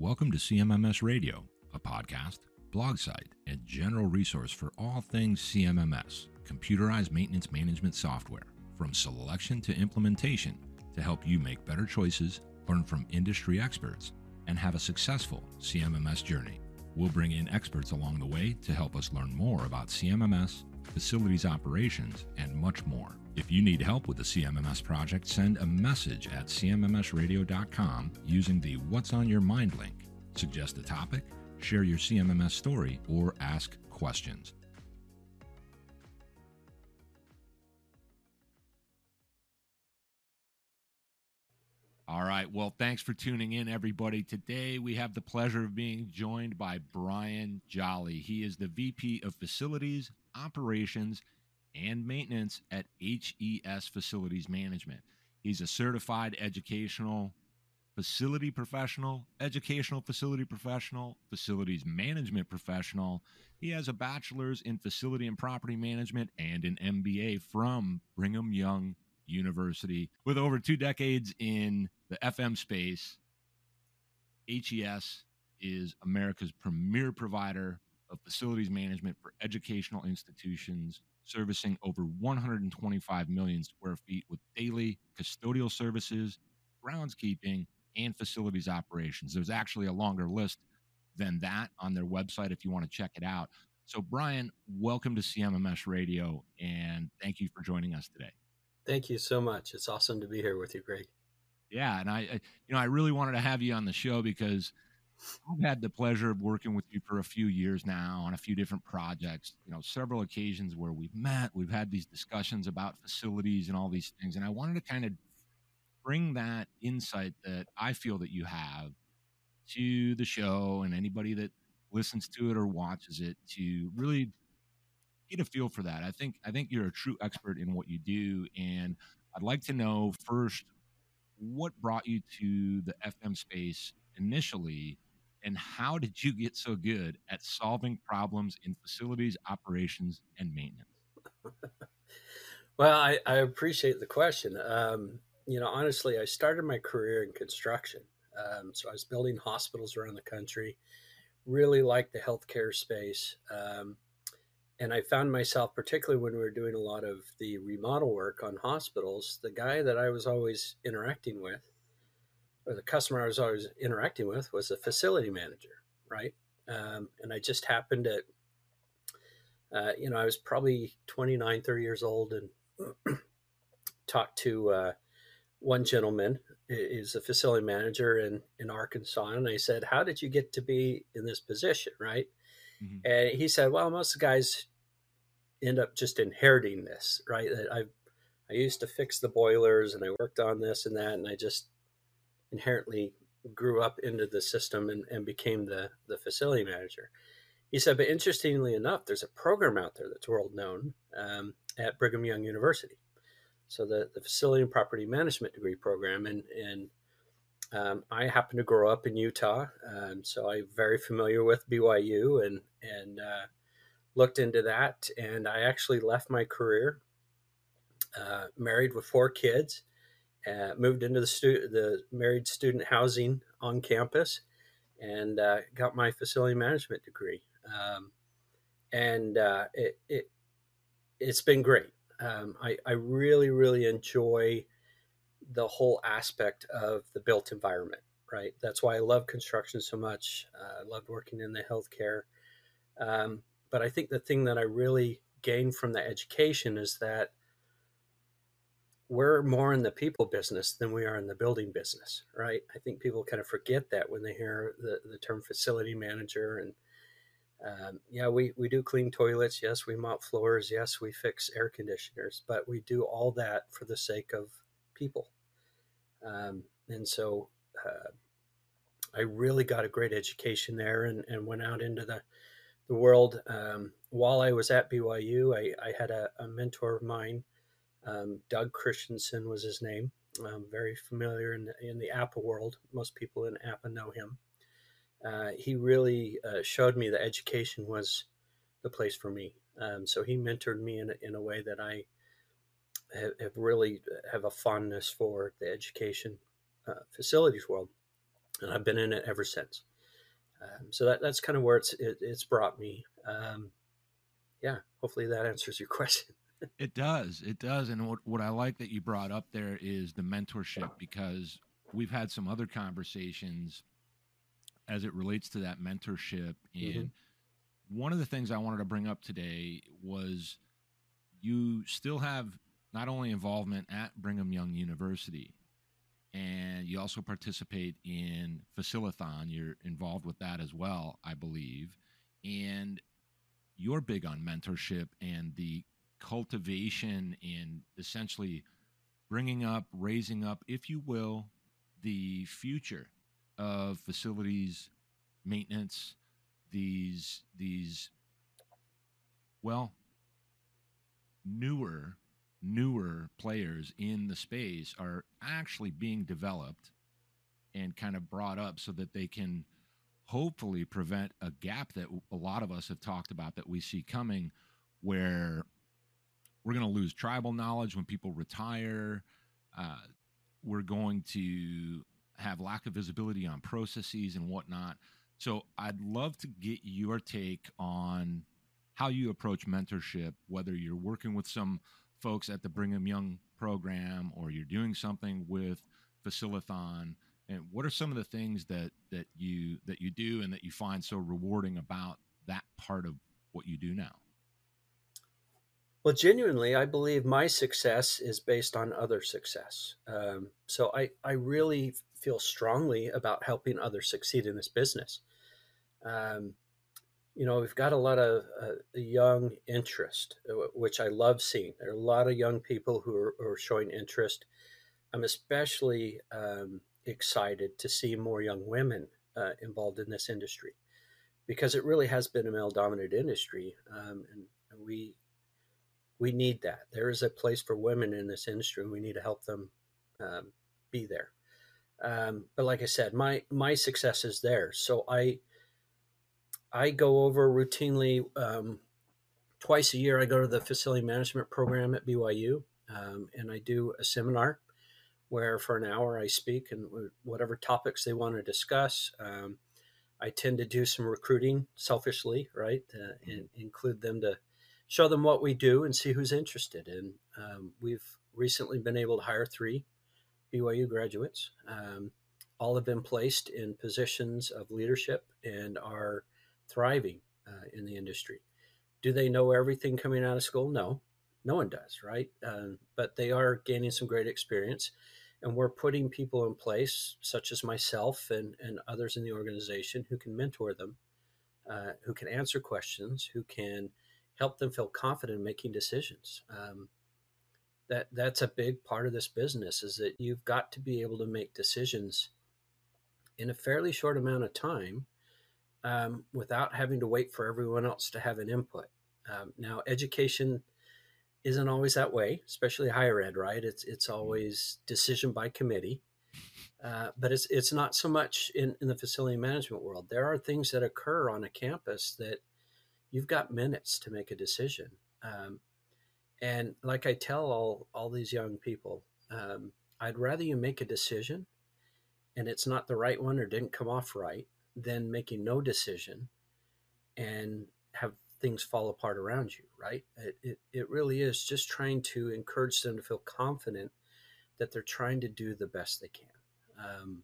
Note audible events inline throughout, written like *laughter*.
Welcome to CMMS Radio, a podcast, blog site, and general resource for all things CMMS, computerized maintenance management software, from selection to implementation to help you make better choices, learn from industry experts, and have a successful CMMS journey. We'll bring in experts along the way to help us learn more about CMMS, facilities operations, and much more. If you need help with the CMMS project, send a message at cmmsradio.com using the What's on Your Mind link. Suggest a topic, share your CMMS story, or ask questions. All right. Well, thanks for tuning in, everybody. Today we have the pleasure of being joined by Bryan Jolley. He is the VP of Facilities, Operations, and Maintenance at HES Facilities Management. He's a certified educational facility professional, educational facility professional, facilities management professional. He has a bachelor's in facility and property management and an MBA from Brigham Young University. With over two decades in the FM space, HES is America's premier provider of facilities management for educational institutions, servicing over 125 million square feet with daily custodial services, groundskeeping, and facilities operations. There's actually a longer list than that on their website if you want to check it out. So, Bryan, welcome to CMMS Radio, and thank you for joining us today. Thank you so much. It's awesome to be here with you, Greg. Yeah, and I, I, you know, I really wanted to have you on the show because I've had the pleasure of working with you for a few years now on a few different projects. You know, several occasions where we've met, we've had these discussions about facilities and all these things, and I wanted to kind of bring that insight that I feel that you have to the show and anybody that listens to it or watches it to really get a feel for that. I think I think you're a true expert in what you do, and I'd like to know first what brought you to the FM space initially, and how did you get so good at solving problems in facilities, operations, and maintenance? well, I, I, appreciate the question. Um, you know, honestly, I started my career in construction. Um, so I was building hospitals around the country. Really liked the healthcare space. Um, and I found myself, particularly when we were doing a lot of the remodel work on hospitals, the guy that I was always interacting with, or the customer I was always interacting with, was a facility manager, right? Um, and I just happened to, uh, you know, I was probably 29, 30 years old and *clears throat* talked to uh, one gentleman is a facility manager in, in Arkansas. And I said, How did you get to be in this position? Right. Mm-hmm. And he said, Well, most of the guys end up just inheriting this, right? That I I used to fix the boilers and I worked on this and that, and I just inherently grew up into the system and, and became the, the facility manager. He said, but interestingly enough, there's a program out there that's world known um, at Brigham Young University. So the, the facility and property management degree program. And, and um, I happen to grow up in Utah, um, so I'm very familiar with BYU and and uh, looked into that. And I actually left my career, uh, married with four kids, uh, moved into the stu- the married student housing on campus, and uh, got my facility management degree. Um, and uh, it, it it's been great. Um, I, I really really enjoy the whole aspect of the built environment, right? That's why I love construction so much. Uh, I loved working in the healthcare. Um, but I think the thing that I really gained from the education is that we're more in the people business than we are in the building business, right? I think people kind of forget that when they hear the, the term facility manager. And um, yeah, we, we do clean toilets. Yes, we mop floors. Yes, we fix air conditioners, but we do all that for the sake of people. Um, and so uh, I really got a great education there and, and went out into the, the world. Um, while I was at BYU, I, I had a, a, mentor of mine, um, Doug Christensen was his name. Um, very familiar in the, in the APPA world. Most people in APPA know him. Uh, he really uh, showed me that education was the place for me. Um, so he mentored me in a, in a way that I have, have really have a fondness for the education uh, facilities world. and I've been in it ever since. Um, so that, that's kind of where it's it, it's brought me. Um, yeah, hopefully that answers your *laughs* question. It does, it does, and what what I like that you brought up there is the mentorship because we've had some other conversations as it relates to that mentorship and. Mm-hmm one of the things I wanted to bring up today was you still have not only involvement at Brigham Young University, and you also participate in Facilithon. You're involved with that as well, I believe. And you're big on mentorship and the cultivation and essentially bringing up, raising up, if you will, the future of facilities maintenance, these these well newer newer players in the space are actually being developed and kind of brought up so that they can hopefully prevent a gap that a lot of us have talked about that we see coming where we're going to lose tribal knowledge when people retire uh, we're going to have lack of visibility on processes and whatnot so I'd love to get your take on how you approach mentorship, whether you're working with some folks at the Brigham Young program or you're doing something with Facilithon. And what are some of the things that that you that you do and that you find so rewarding about that part of what you do now? Well, genuinely, I believe my success is based on other success. Um, so I, I really feel strongly about helping others succeed in this business. Um, you know, we've got a lot of uh, young interest, uh, which I love seeing. There are a lot of young people who are, who are showing interest. I'm especially um, excited to see more young women uh, involved in this industry because it really has been a male-dominated industry, um, and we we need that. There is a place for women in this industry, and we need to help them um, be there. Um, but like I said, my my success is there. So I I go over routinely um, twice a year. I go to the facility management program at BYU, um, and I do a seminar where for an hour I speak and whatever topics they want to discuss. Um, I tend to do some recruiting selfishly, right, uh, and include them to show them what we do and see who's interested. And um, we've recently been able to hire three BYU graduates. Um, all have been placed in positions of leadership and are thriving uh, in the industry. Do they know everything coming out of school? No, no one does, right? Um, but they are gaining some great experience. And we're putting people in place, such as myself and, and others in the organization, who can mentor them, uh, who can answer questions, who can help them feel confident in making decisions. Um, that that's a big part of this business is that you've got to be able to make decisions in a fairly short amount of time um, without having to wait for everyone else to have an input. Um, now, education isn't always that way, especially higher ed, right? It's it's mm-hmm. always decision by committee, uh, but it's it's not so much in, in the facility management world. There are things that occur on a campus that you've got minutes to make a decision. Um, and like I tell all all these young people, um, I'd rather you make a decision, and it's not the right one or didn't come off right, than making no decision and have things fall apart around you, right? It, it, it really is just trying to encourage them to feel confident that they're trying to do the best they can. Um,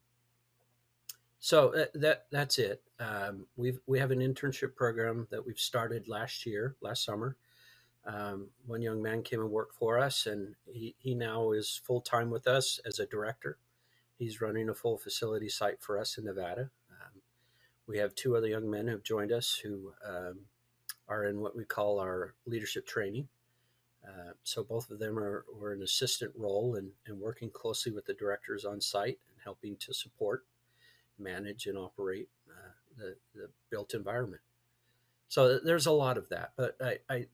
so that, that that's it. Um, we've we have an internship program that we've started last year, last summer. Um, one young man came and worked for us, and he, he now is full time with us as a director. He's running a full facility site for us in Nevada. We have two other young men who have joined us who um, are in what we call our leadership training. Uh, so both of them are, are an assistant role and, and working closely with the directors on site and helping to support, manage, and operate uh, the, the built environment. So there's a lot of that, but I, I,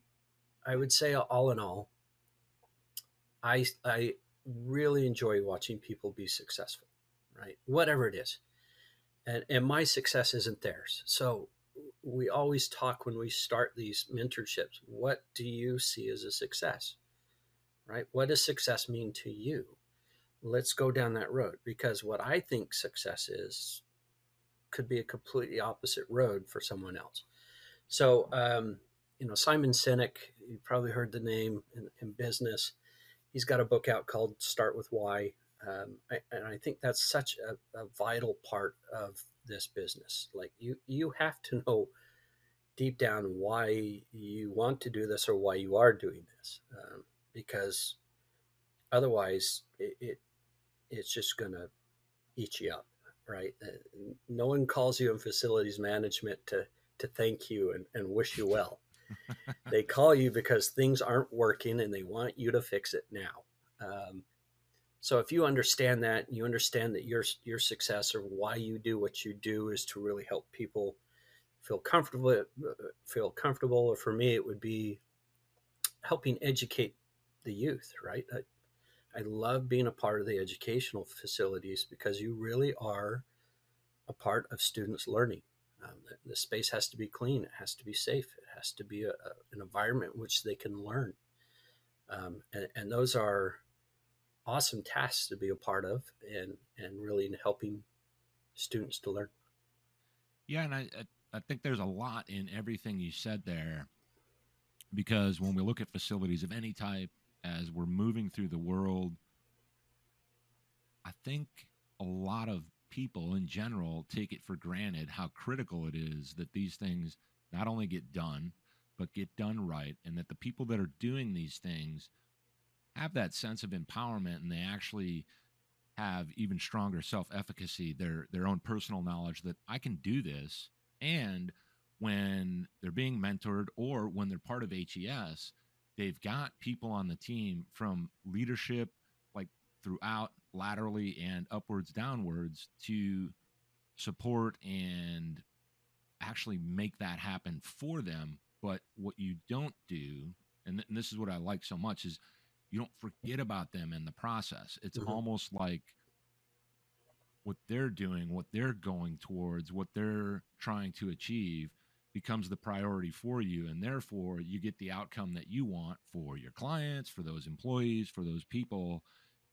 I would say all in all, I, I really enjoy watching people be successful, right? Whatever it is and and my success isn't theirs so we always talk when we start these mentorships what do you see as a success right what does success mean to you let's go down that road because what i think success is could be a completely opposite road for someone else. So, um, you know, Simon Sinek, you probably heard the name in, in, business. He's got a book out called Start with Why. Um, I, and I think that's such a, a, vital part of this business. Like you, you have to know deep down why you want to do this or why you are doing this, um, because otherwise it, it it's just going to eat you up, right? Uh, no one calls you in facilities management to to thank you and, and wish you well. *laughs* they call you because things aren't working and they want you to fix it now. Um, so if you understand that, you understand that your your success or why you do what you do is to really help people feel comfortable. Feel comfortable, or for me, it would be helping educate the youth. Right? I, love being a part of the educational facilities because you really are a part of students' learning. Um, the, the, space has to be clean. It has to be safe. It has to be a, a, an environment which they can learn. Um, and, and, those are awesome tasks to be a part of and, and really helping students to learn. Yeah. And I, I think there's a lot in everything you said there because when we look at facilities of any type as we're moving through the world, I think a lot of people in general take it for granted how critical it is that these things not only get done, but get done right, and that the people that are doing these things have that sense of empowerment and they actually have even stronger self-efficacy their their own personal knowledge that I can do this. And when they're being mentored or when they're part of HES they've got people on the team from leadership like throughout laterally and upwards downwards to support and actually make that happen for them but what you don't do and, th- and, this is what i like so much is you don't forget about them in the process it's mm-hmm. almost like what they're doing what they're going towards what they're trying to achieve becomes the priority for you and therefore you get the outcome that you want for your clients for those employees for those people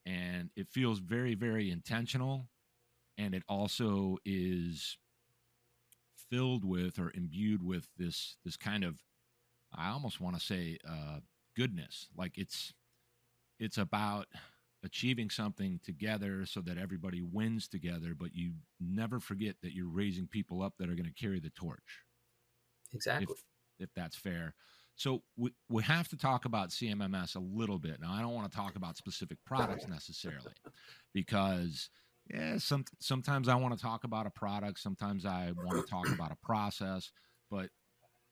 and it feels very very intentional and it also is filled with or imbued with this this kind of i almost want to say uh, goodness. Like it's it's about achieving something together so that everybody wins together but you never forget that you're raising people up that are going to carry the torch exactly if, if that's fair so we, we have to talk about CMMS a little bit. Now, I don't want to talk about specific products necessarily because yeah, some, sometimes I want to talk about a product, sometimes I want to talk *clears throat* about a process, but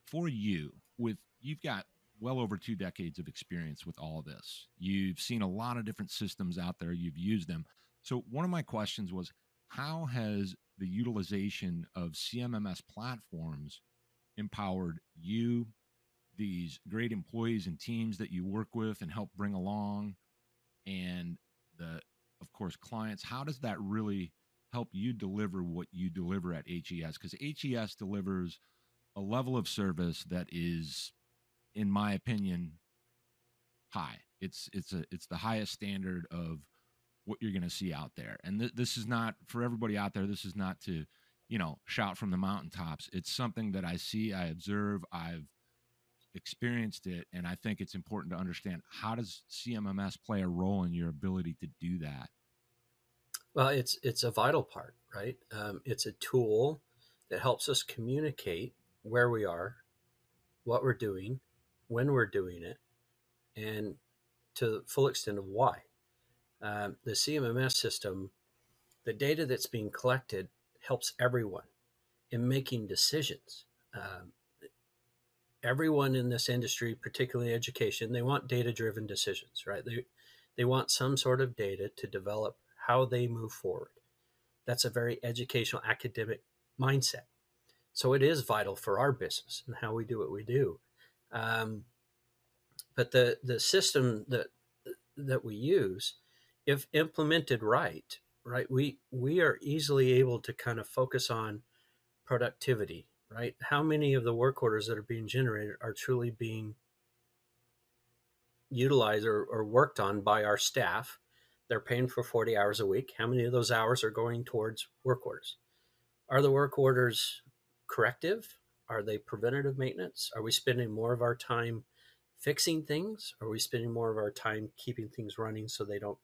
for you with you've got well over two decades of experience with all of this. You've seen a lot of different systems out there, you've used them. So one of my questions was how has the utilization of CMMS platforms empowered you these great employees and teams that you work with and help bring along and the of course clients. How does that really help you deliver what you deliver at HES because HES delivers a level of service that is in my opinion high. It's it's a it's the highest standard of what you're going to see out there. And th- this is not for everybody out there this is not to you know shout from the mountaintops it's something that i see i observe i've experienced it and i think it's important to understand how does cmms play a role in your ability to do that? Well it's it's a vital part right? Um, it's a tool that helps us communicate where we are what we're doing when we're doing it and to the full extent of why. Um, the cmms system the data that's being collected helps everyone in making decisions um, everyone in this industry, particularly education, they want data driven decisions, right? They, they want some sort of data to develop how they move forward. That's a very educational, academic mindset. So it is vital for our business and how we do what we do. Um, but the, the system that, that we use, if implemented right, right, we, we are easily able to kind of focus on productivity right? How many of the work orders that are being generated are truly being utilized or, or worked on by our staff? They're paying for 40 hours a week. How many of those hours are going towards work orders? are the work orders corrective? Are they preventative maintenance? Are we spending more of our time fixing things? Are we spending more of our time keeping things running so they don't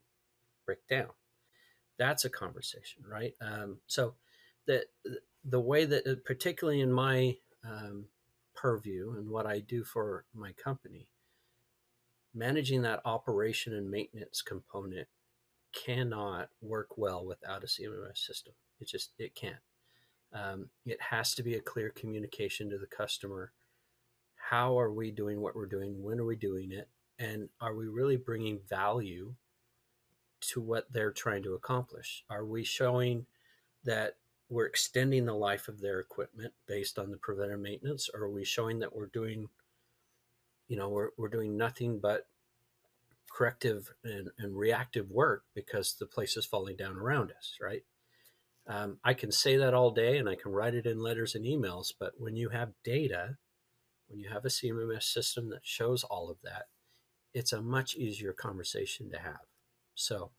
break down? That's a conversation, right? Um, so the the way that, particularly in my um, purview and what I do for my company, managing that operation and maintenance component cannot work well without a CMMS system. It just it can't. Um, it has to be a clear communication to the customer. How are we doing what we're doing? When are we doing it? And are we really bringing value to what they're trying to accomplish? Are we showing that we're extending the life of their equipment based on the preventive maintenance, or are we showing that we're doing, you know, we're, we're doing nothing but corrective and, and reactive work because the place is falling down around us, right? Um, I can say that all day and I can write it in letters and emails, but when you have data, when you have a CMMS system that shows all of that, it's a much easier conversation to have. So,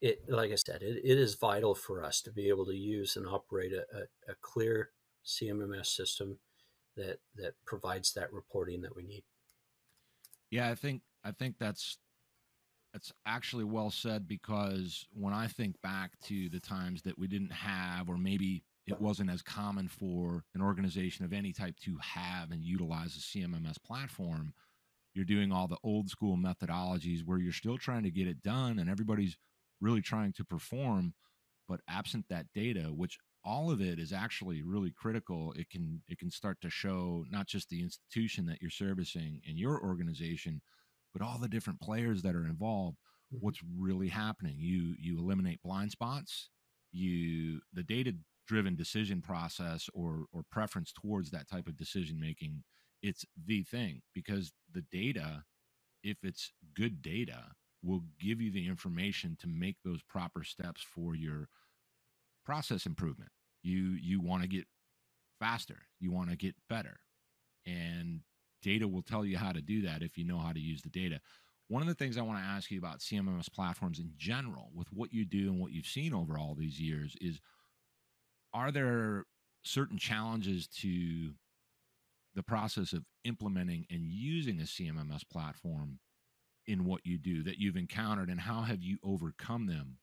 it, like I said, it, it is vital for us to be able to use and operate a, a, a clear CMMS system that that provides that reporting that we need. Yeah, I think I think that's that's actually well said because when I think back to the times that we didn't have, or maybe it wasn't as common for an organization of any type to have and utilize a CMMS platform, you're doing all the old school methodologies where you're still trying to get it done and everybody's really trying to perform, but absent that data, which all of it is actually really critical it can it can start to show not just the institution that you're servicing in your organization but all the different players that are involved mm-hmm. what's really happening you you eliminate blind spots you the data driven decision process or or preference towards that type of decision making it's the thing because the data if it's good data will give you the information to make those proper steps for your process improvement you you want to get faster you want to get better and data will tell you how to do that if you know how to use the data. One of the things I want to ask you about CMMS platforms in general, with what you do and what you've seen over all these years, is are there certain challenges to the process of implementing and using a CMMS platform in what you do that you've encountered, and how have you overcome them?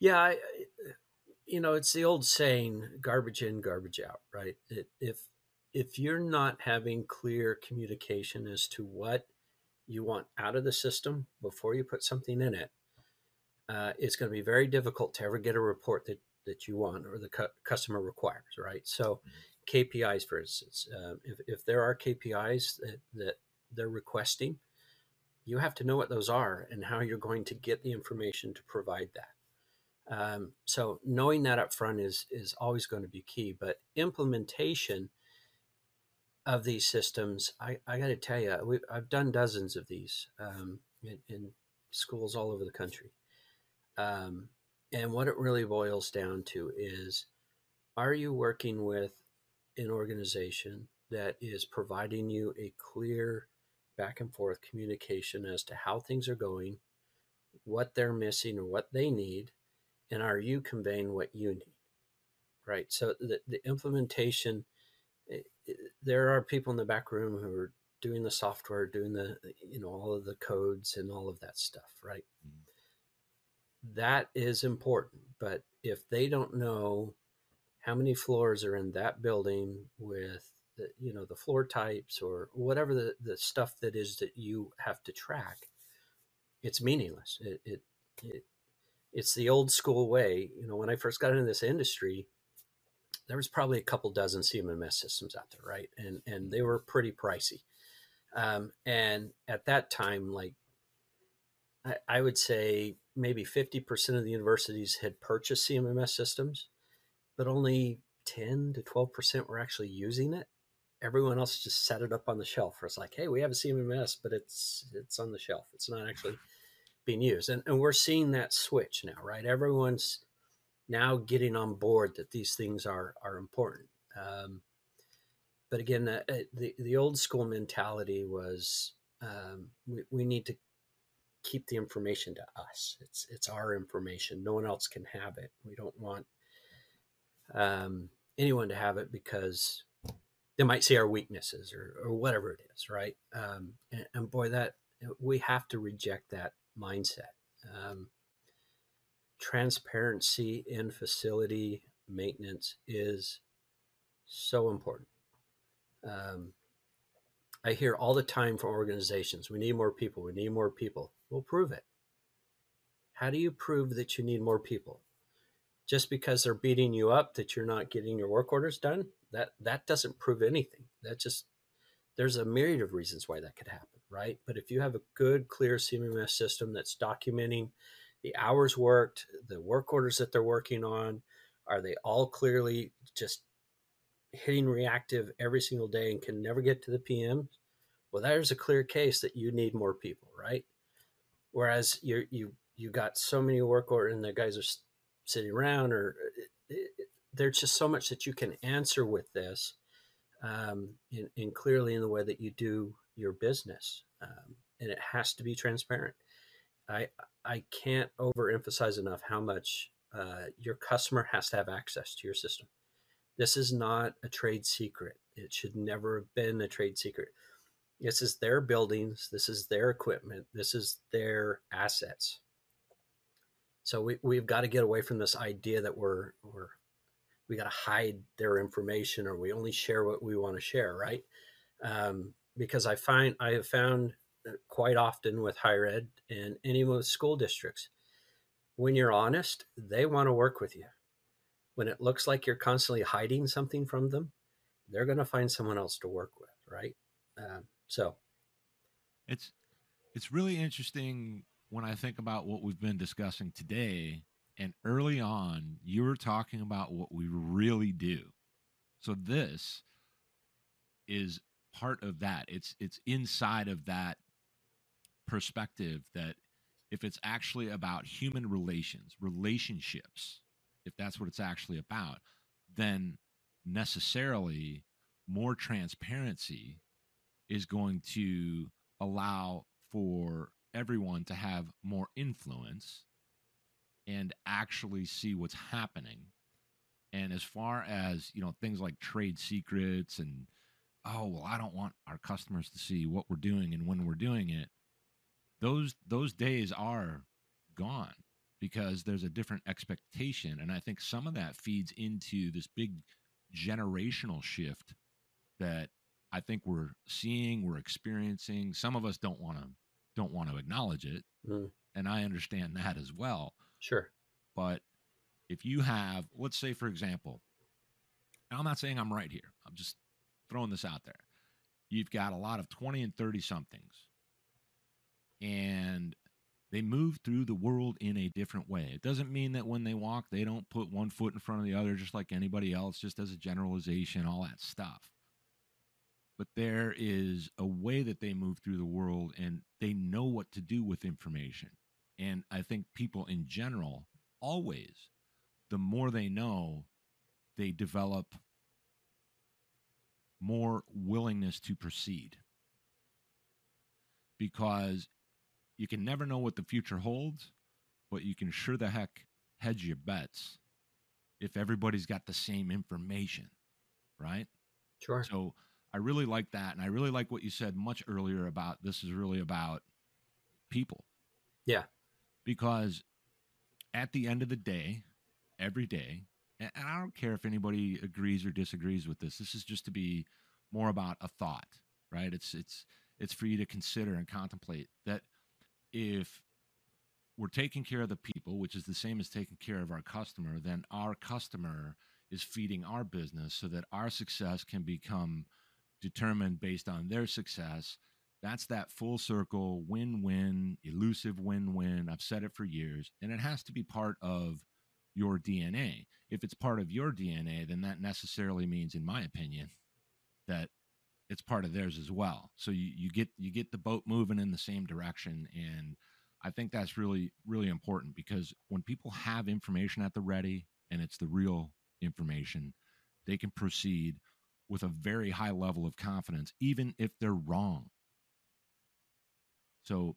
Yeah, I, you know, it's the old saying, "Garbage in, garbage out." Right? It, if if you're not having clear communication as to what you want out of the system before you put something in it, uh, it's going to be very difficult to ever get a report that, that you want or the cu- customer requires, right? So, KPIs, for instance, uh, if, if there are KPIs that, that they're requesting, you have to know what those are and how you're going to get the information to provide that. Um, so knowing that up front is is always going to be key. But implementation of these systems, I, I got to tell you, we, I've done dozens of these um, in, in, schools all over the country. Um, and what it really boils down to is are you working with an organization that is providing you a clear back and forth communication as to how things are going, what they're missing or what they need, and are you conveying what you need? Right. So the, the implementation there are people in the back room who are doing the software, doing the you know all of the codes and all of that stuff, right? Mm-hmm. That is important, but if they don't know how many floors are in that building with the you know the floor types or whatever the, the stuff that is that you have to track, it's meaningless. It, it, it it's the old school way. You know, when I first got into this industry, there was probably a couple dozen CMMS systems out there, right? And and they were pretty pricey. Um, and at that time, like I, I would say maybe 50% of the universities had purchased CMMS systems, but only 10 to 12% were actually using it. Everyone else just set it up on the shelf. It's like, hey, we have a CMMS, but it's it's on the shelf. It's not actually being used. And, and we're seeing that switch now, right? Everyone's now getting on board that these things are are important. Um, but again, uh, uh, the the old school mentality was um, we, we need to keep the information to us. It's it's our information. No one else can have it. We don't want um, anyone to have it because they might see our weaknesses or, or whatever it is, right? Um, and, and, boy, that we have to reject that mindset. Um, transparency in facility maintenance is so important. Um, I hear all the time from organizations, we need more people, we need more people. We'll prove it. How do you prove that you need more people? Just because they're beating you up that you're not getting your work orders done, that that doesn't prove anything. That just there's a myriad of reasons why that could happen, right? But if you have a good, clear CMMS system that's documenting the hours worked, the work orders that they're working on, are they all clearly just hitting reactive every single day and can never get to the PM? Well, there's a clear case that you need more people, right? Whereas you you you got so many work orders and the guys are sitting around, or it, there's just so much that you can answer with this, um, and, and, clearly in the way that you do your business, um, and it has to be transparent. I I can't overemphasize enough how much uh, your customer has to have access to your system. This is not a trade secret. It should never have been a trade secret. This is their buildings. This is their equipment. This is their assets. So we, we've got to get away from this idea that we're, we're we got to hide their information or we only share what we want to share, right? Um, because I find I have found quite often with higher ed and any of school districts, when you're honest, they want to work with you. When it looks like you're constantly hiding something from them, they're going to find someone else to work with, right? Um, so, it's it's really interesting when I think about what we've been discussing today. And early on, you were talking about what we really do. So this is part of that. It's it's inside of that perspective that if it's actually about human relations, relationships, if that's what it's actually about, then necessarily more transparency is going to allow for everyone to have more influence and actually see what's happening. And as far as, you know, things like trade secrets and oh, well, I don't want our customers to see what we're doing and when we're doing it those those days are gone because there's a different expectation and i think some of that feeds into this big generational shift that i think we're seeing we're experiencing some of us don't want to don't want to acknowledge it mm. and i understand that as well sure but if you have let's say for example and i'm not saying i'm right here i'm just throwing this out there you've got a lot of 20 and 30 somethings and they move through the world in a different way. It doesn't mean that when they walk, they don't put one foot in front of the other, just like anybody else, just as a generalization, all that stuff. But there is a way that they move through the world and they know what to do with information. And I think people in general, always, the more they know, they develop more willingness to proceed. Because you can never know what the future holds, but you can sure the heck hedge your bets if everybody's got the same information, right? Sure. So I really like that. And I really like what you said much earlier about this is really about people. Yeah. Because at the end of the day, every day, and I don't care if anybody agrees or disagrees with this, this is just to be more about a thought, right? It's, it's, it's for you to consider and contemplate that if we're taking care of the people, which is the same as taking care of our customer, then our customer is feeding our business so that our success can become determined based on their success. That's that full circle win win, elusive win win. I've said it for years, and it has to be part of your DNA. If it's part of your DNA, then that necessarily means, in my opinion, that it's part of theirs as well. So you, you get you get the boat moving in the same direction, and I think that's really really important because when people have information at the ready and it's the real information, they can proceed with a very high level of confidence, even if they're wrong. So,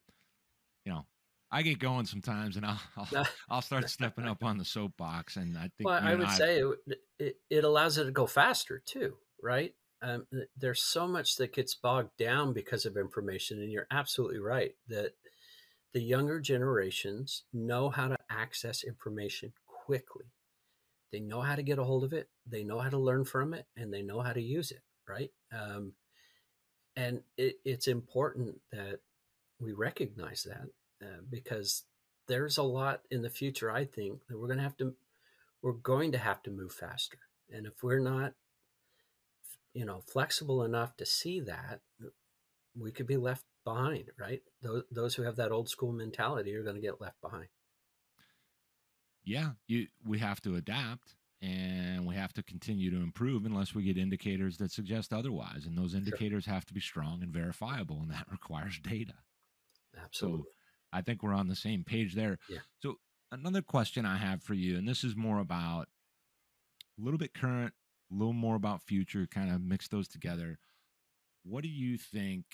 you know, I get going sometimes, and I'll I'll, *laughs* I'll start stepping up on the soapbox, and I think. Well, I would I, say it, it, it allows it to go faster too, right? Um, there's so much that gets bogged down because of information, and you're absolutely right that the younger generations know how to access information quickly. They know how to get a hold of it, they know how to learn from it, and they know how to use it, right? Um, and it, it's important that we recognize that uh, because there's a lot in the future. I think that we're going to have to we're going to have to move faster, and if we're not, you know, flexible enough to see that, we could be left behind. Right? Those those who have that old school mentality are going to get left behind. Yeah, you we have to adapt and we have to continue to improve unless we get indicators that suggest otherwise and those indicators sure. have to be strong and verifiable and that *laughs* requires data absolutely so I think we're on the same page there. Yeah. So another question I have for you, and this is more about a little bit current, a little more about future, kind of mix those together. What do you think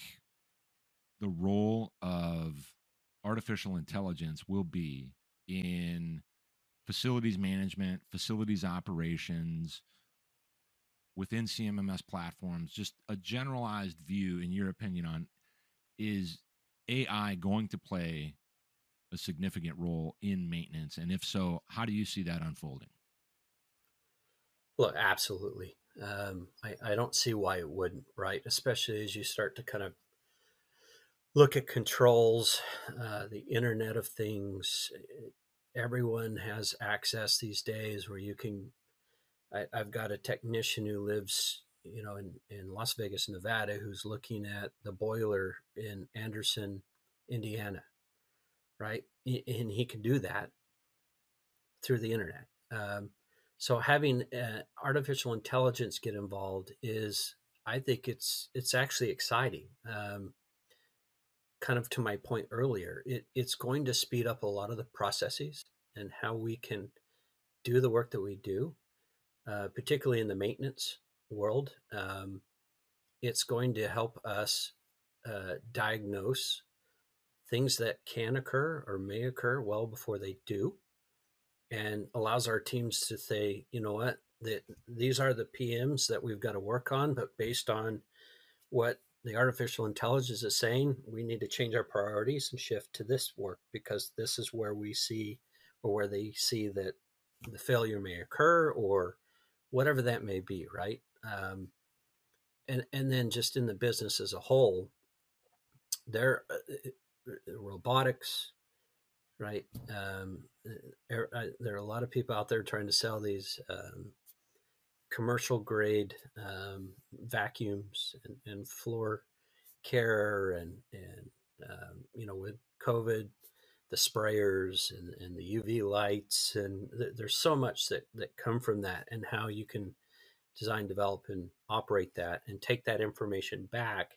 the role of artificial intelligence will be in facilities management, facilities operations, within CMMS platforms? Just a generalized view, in your opinion, on is AI going to play a significant role in maintenance? And if so, how do you see that unfolding? Look, absolutely. Um, I, I don't see why it wouldn't, right? Especially as you start to kind of look at controls, uh, the Internet of Things. Everyone has access these days where you can. I, I've got a technician who lives you know, in, in Las Vegas, Nevada, who's looking at the boiler in Anderson, Indiana, right? And he can do that through the internet. Um, so having uh, artificial intelligence get involved is, I think it's it's actually exciting. Um, kind of to my point earlier, it, it's going to speed up a lot of the processes and how we can do the work that we do, uh, particularly in the maintenance world. Um, it's going to help us uh, diagnose things that can occur or may occur well before they do, and allows our teams to say, you know what, that these are the PMs that we've got to work on, but based on what the artificial intelligence is saying, we need to change our priorities and shift to this work because this is where we see or where they see that the failure may occur or whatever that may be, right? um, and and then just in the business as a whole, there uh, uh, uh robotics, right? Um, er, there are a lot of people out there trying to sell these um, commercial grade um, vacuums and, and, floor care, and and um, you know with COVID, the sprayers and, and the UV lights, and th- there's so much that that come from that, and how you can design, develop, and operate that, and take that information back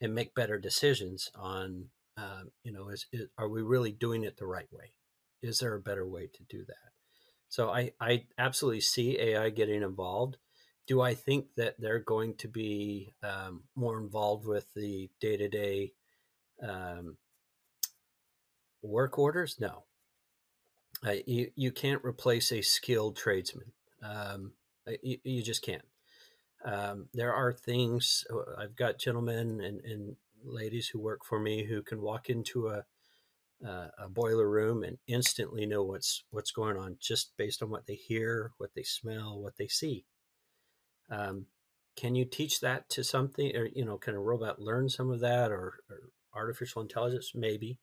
and make better decisions on, um, you know, is, is, are we really doing it the right way? Is there a better way to do that? So I, I absolutely see AI getting involved. Do I think that they're going to be um, more involved with the day to day work orders? No. Uh, you, you can't replace a skilled tradesman. Um, uh, you, you just can't. Um, there are things uh, I've got gentlemen and, and, ladies who work for me who can walk into a uh, a boiler room and instantly know what's what's going on just based on what they hear, what they smell, what they see. Um, can you teach that to something, or you know, can a robot learn some of that, or, or artificial intelligence? Maybe,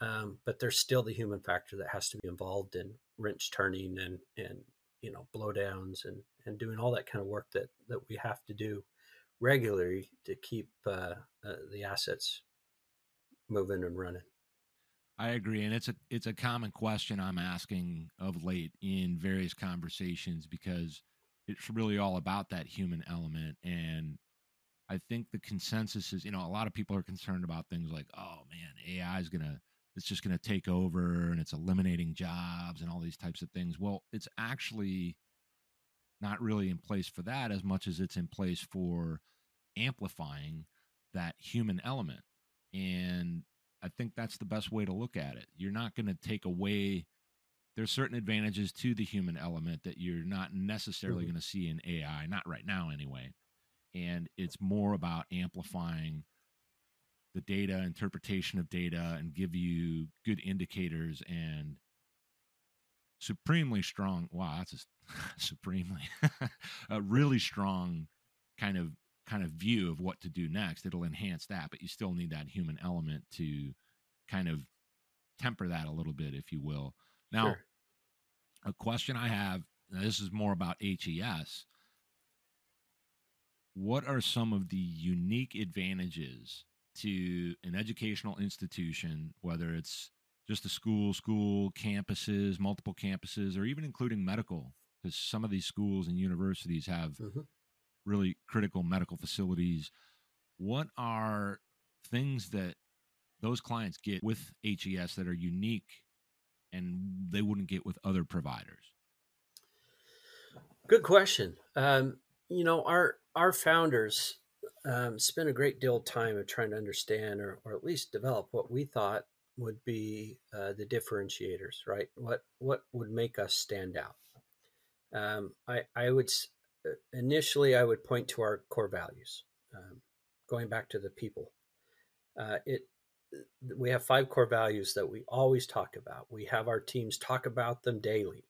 um, but there's still the human factor that has to be involved in wrench turning and and you know blowdowns and and doing all that kind of work that that we have to do regularly to keep uh, uh, the assets moving and running. I agree, and it's a it's a common question I'm asking of late in various conversations because it's really all about that human element, and I think the consensus is, you know, a lot of people are concerned about things like, oh man, AI is gonna it's just to take over and it's eliminating jobs and all these types of things. Well, it's actually not really in place for that as much as it's in place for amplifying that human element. And I think that's the best way to look at it. You're not going to take away there's certain advantages to the human element that you're not necessarily mm-hmm. going to see in AI, not right now anyway. And it's more about amplifying the data, interpretation of data, and give you good indicators and supremely strong. Wow, that's a, *laughs* supremely *laughs* a really strong kind of kind of view of what to do next. It'll enhance that, but you still need that human element to kind of temper that a little bit, if you will. Now, sure. a question I have. this is more about HES. What are some of the unique advantages to an educational institution, whether it's just a school, school campuses, multiple campuses, or even including medical, because some of these schools and universities have mm-hmm. Really critical medical facilities. What are things that those clients get with HES that are unique and they wouldn't get with other providers? Good question. Um, you know, our our founders um, spent a great deal of time of trying to understand or, or at least develop what we thought would be uh, the differentiators, right? What what would make us stand out? Um, I I would initially I would point to our core values, um, going back to the people. Uh, it we have five core values that we always talk about. We have our teams talk about them daily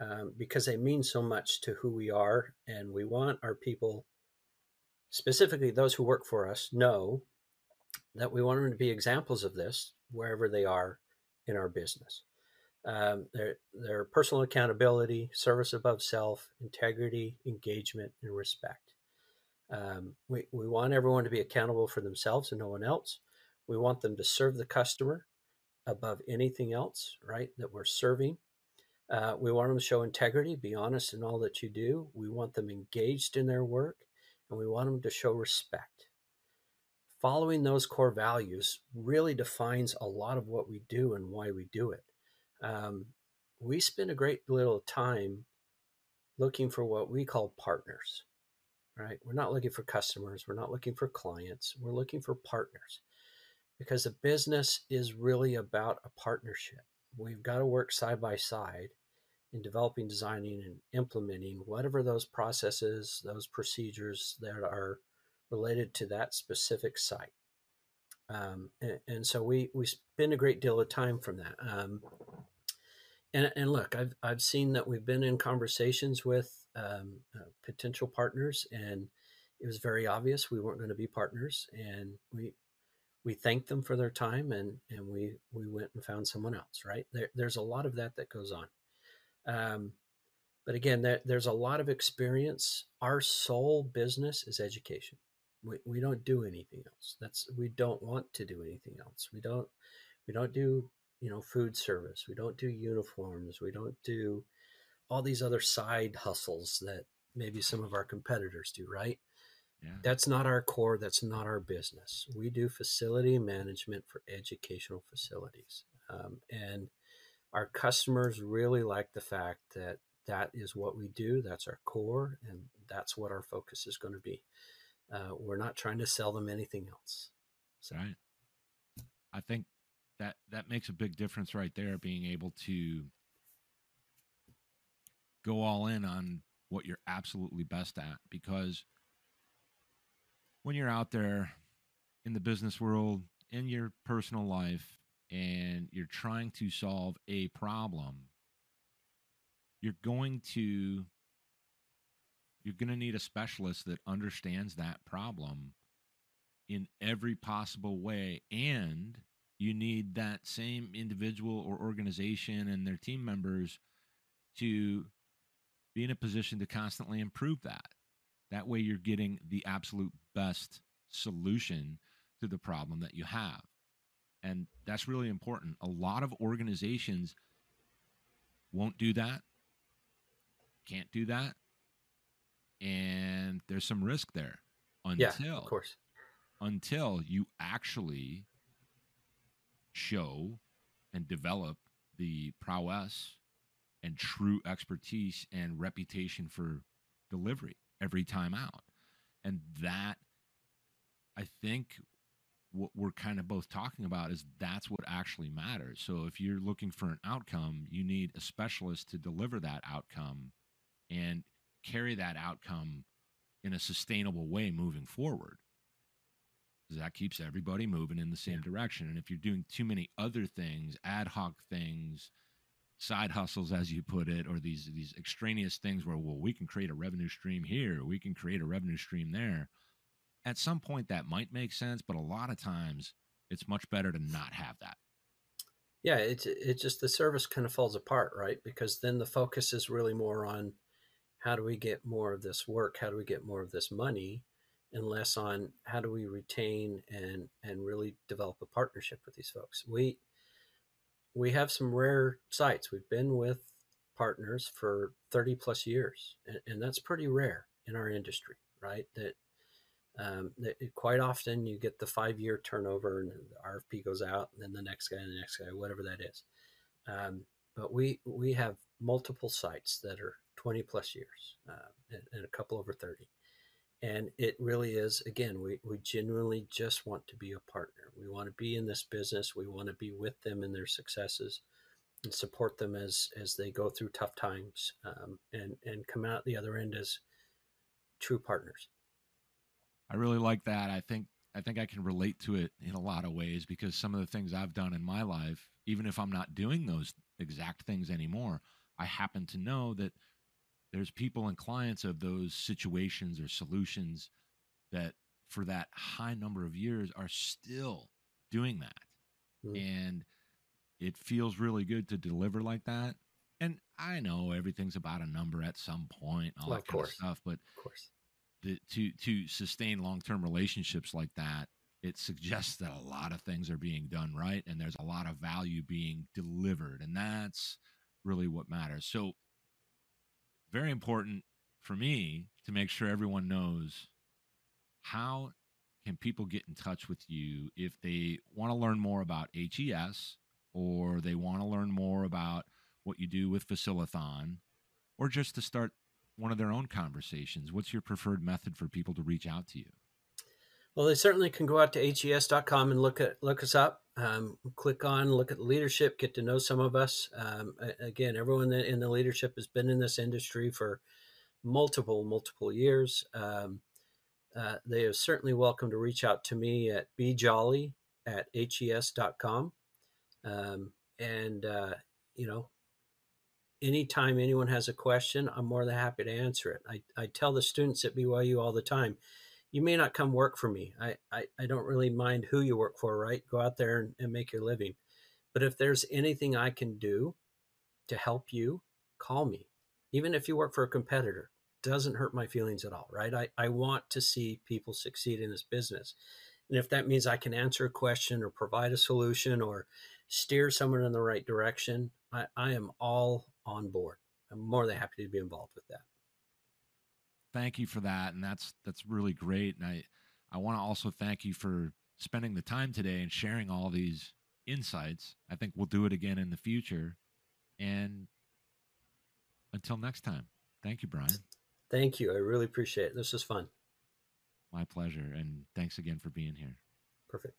um, because they mean so much to who we are, and we want our people, specifically those who work for us, know that we want them to be examples of this wherever they are in our business. Um, their, their personal accountability, service above self, integrity, engagement, and respect. Um, we, we want everyone to be accountable for themselves and no one else. We want them to serve the customer above anything else, right? That we're serving. Uh, we want them to show integrity, be honest in all that you do. We want them engaged in their work, and we want them to show respect following those core values really defines a lot of what we do and why we do it. Um, we spend a great little time looking for what we call partners, right? We're not looking for customers, we're not looking for clients, we're looking for partners because the business is really about a partnership. We've got to work side by side in developing, designing, and implementing whatever those processes, those procedures that are related to that specific site. Um, and, and, so we, we spend a great deal of time from that. Um, and, and look, I've, I've seen that we've been in conversations with um, uh, potential partners, and it was very obvious we weren't going to be partners. And we, we thanked them for their time and, and we, we went and found someone else, right? There, there's a lot of that that goes on. Um, but again, there, there's a lot of experience. Our sole business is education we, we don't do anything else that's we don't want to do anything else we don't we don't do you know food service we don't do uniforms we don't do all these other side hustles that maybe some of our competitors do right yeah. that's not our core that's not our business we do facility management for educational facilities um, and our customers really like the fact that that is what we do that's our core and that's what our focus is going to be uh, we're not trying to sell them anything else. So. Right. I think that that makes a big difference right there. Being able to go all in on what you're absolutely best at, because when you're out there in the business world, in your personal life, and you're trying to solve a problem, you're going to you're going to need a specialist that understands that problem in every possible way and you need that same individual or organization and their team members to be in a position to constantly improve that. That way you're getting the absolute best solution to the problem that you have. And that's really important. A lot of organizations won't do that can't do that and there's some risk there until yeah, of course. until you actually show and develop the prowess and true expertise and reputation for delivery every time out and that i think what we're kind of both talking about is that's what actually matters. So if you're looking for an outcome, you need a specialist to deliver that outcome and carry that outcome in a sustainable way moving forward. That keeps everybody moving in the same yeah. direction. And if you're doing too many other things, ad hoc things, side hustles as you put it or these these extraneous things where well we can create a revenue stream here we can create a revenue stream there at some point that might make sense but a lot of times it's much better to not have that yeah it's it's just the service kind of falls apart right because then the focus is really more on how do we get more of this work how do we get more of this money and less on how do we retain and and really develop a partnership with these folks we we have some rare sites. We've been with partners for 30 plus years, and, and that's pretty rare in our industry, right? That, um, that quite often you get the five year turnover and the RFP goes out, and then the next guy and the next guy, whatever that is. Um, but we we have multiple sites that are 20 plus years uh, and, and a couple over 30 and it really is again we, we genuinely just want to be a partner. We want to be in this business we want to be with them in their successes and support them as as they go through tough times um, and and come out the other end as true partners. I really like that. I think i think i can relate to it in a lot of ways because some of the things i've done in my life even if i'm not doing those exact things anymore i happen to know that there's people and clients of those situations or solutions that for that high number of years are still doing that. Mm-hmm. and it feels really good to deliver like that. And i know everything's about a number at some point all well, that kind of stuff but of course. the, to to sustain long-term relationships like that it suggests that a lot of things are being done right and there's a lot of value being delivered. And that's really what matters. So very important for me to make sure everyone knows how can people get in touch with you if they want to learn more about HES or they want to learn more about what you do with Facilithon or just to start one of their own conversations? What's your preferred method for people to reach out to you? Well, they certainly can go out to hes.com and look at look us up. Um, click on, look at leadership, get to know some of us. Um, again, everyone in the leadership has been in this industry for multiple, multiple years. Um, uh, they are certainly welcome to reach out to me at bjolley at hes.com. Um, and, uh, you know, anytime anyone has a question, I'm more than happy to answer it. I, I tell the students at BYU all the time you may not come work for me. I, I, I don't really mind who you work for, right? Go out there and, and make your living. But if there's anything I can do to help you, call me. Even if you work for a competitor, doesn't hurt my feelings at all, right? I, I want to see people succeed in this business. And if that means I can answer a question or provide a solution or steer someone in the right direction, I, I am all on board. I'm more than happy to be involved with that thank you for that, and that's that's really great. And I I want to also thank you for spending the time today and sharing all these insights. I think we'll do it again in the future. And until next time, thank you, Bryan. Thank you. I really appreciate it. This was fun. My pleasure. And thanks again for being here. Perfect.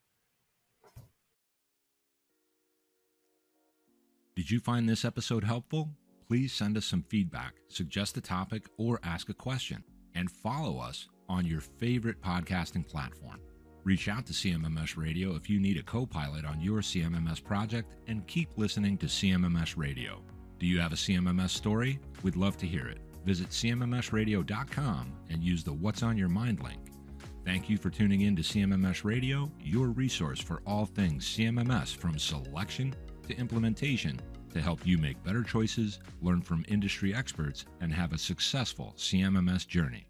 Did you find this episode helpful? Please send us some feedback, suggest a topic, or ask a question, and follow us on your favorite podcasting platform. Reach out to CMMS Radio if you need a co pilot on your CMMS project, and keep listening to CMMS Radio. Do you have a CMMS story? We'd love to hear it. Visit CMMSradio.com and use the What's on Your Mind link. Thank you for tuning in to CMMS Radio, your resource for all things CMMS from selection to implementation to help you make better choices, learn from industry experts, and have a successful CMMS journey.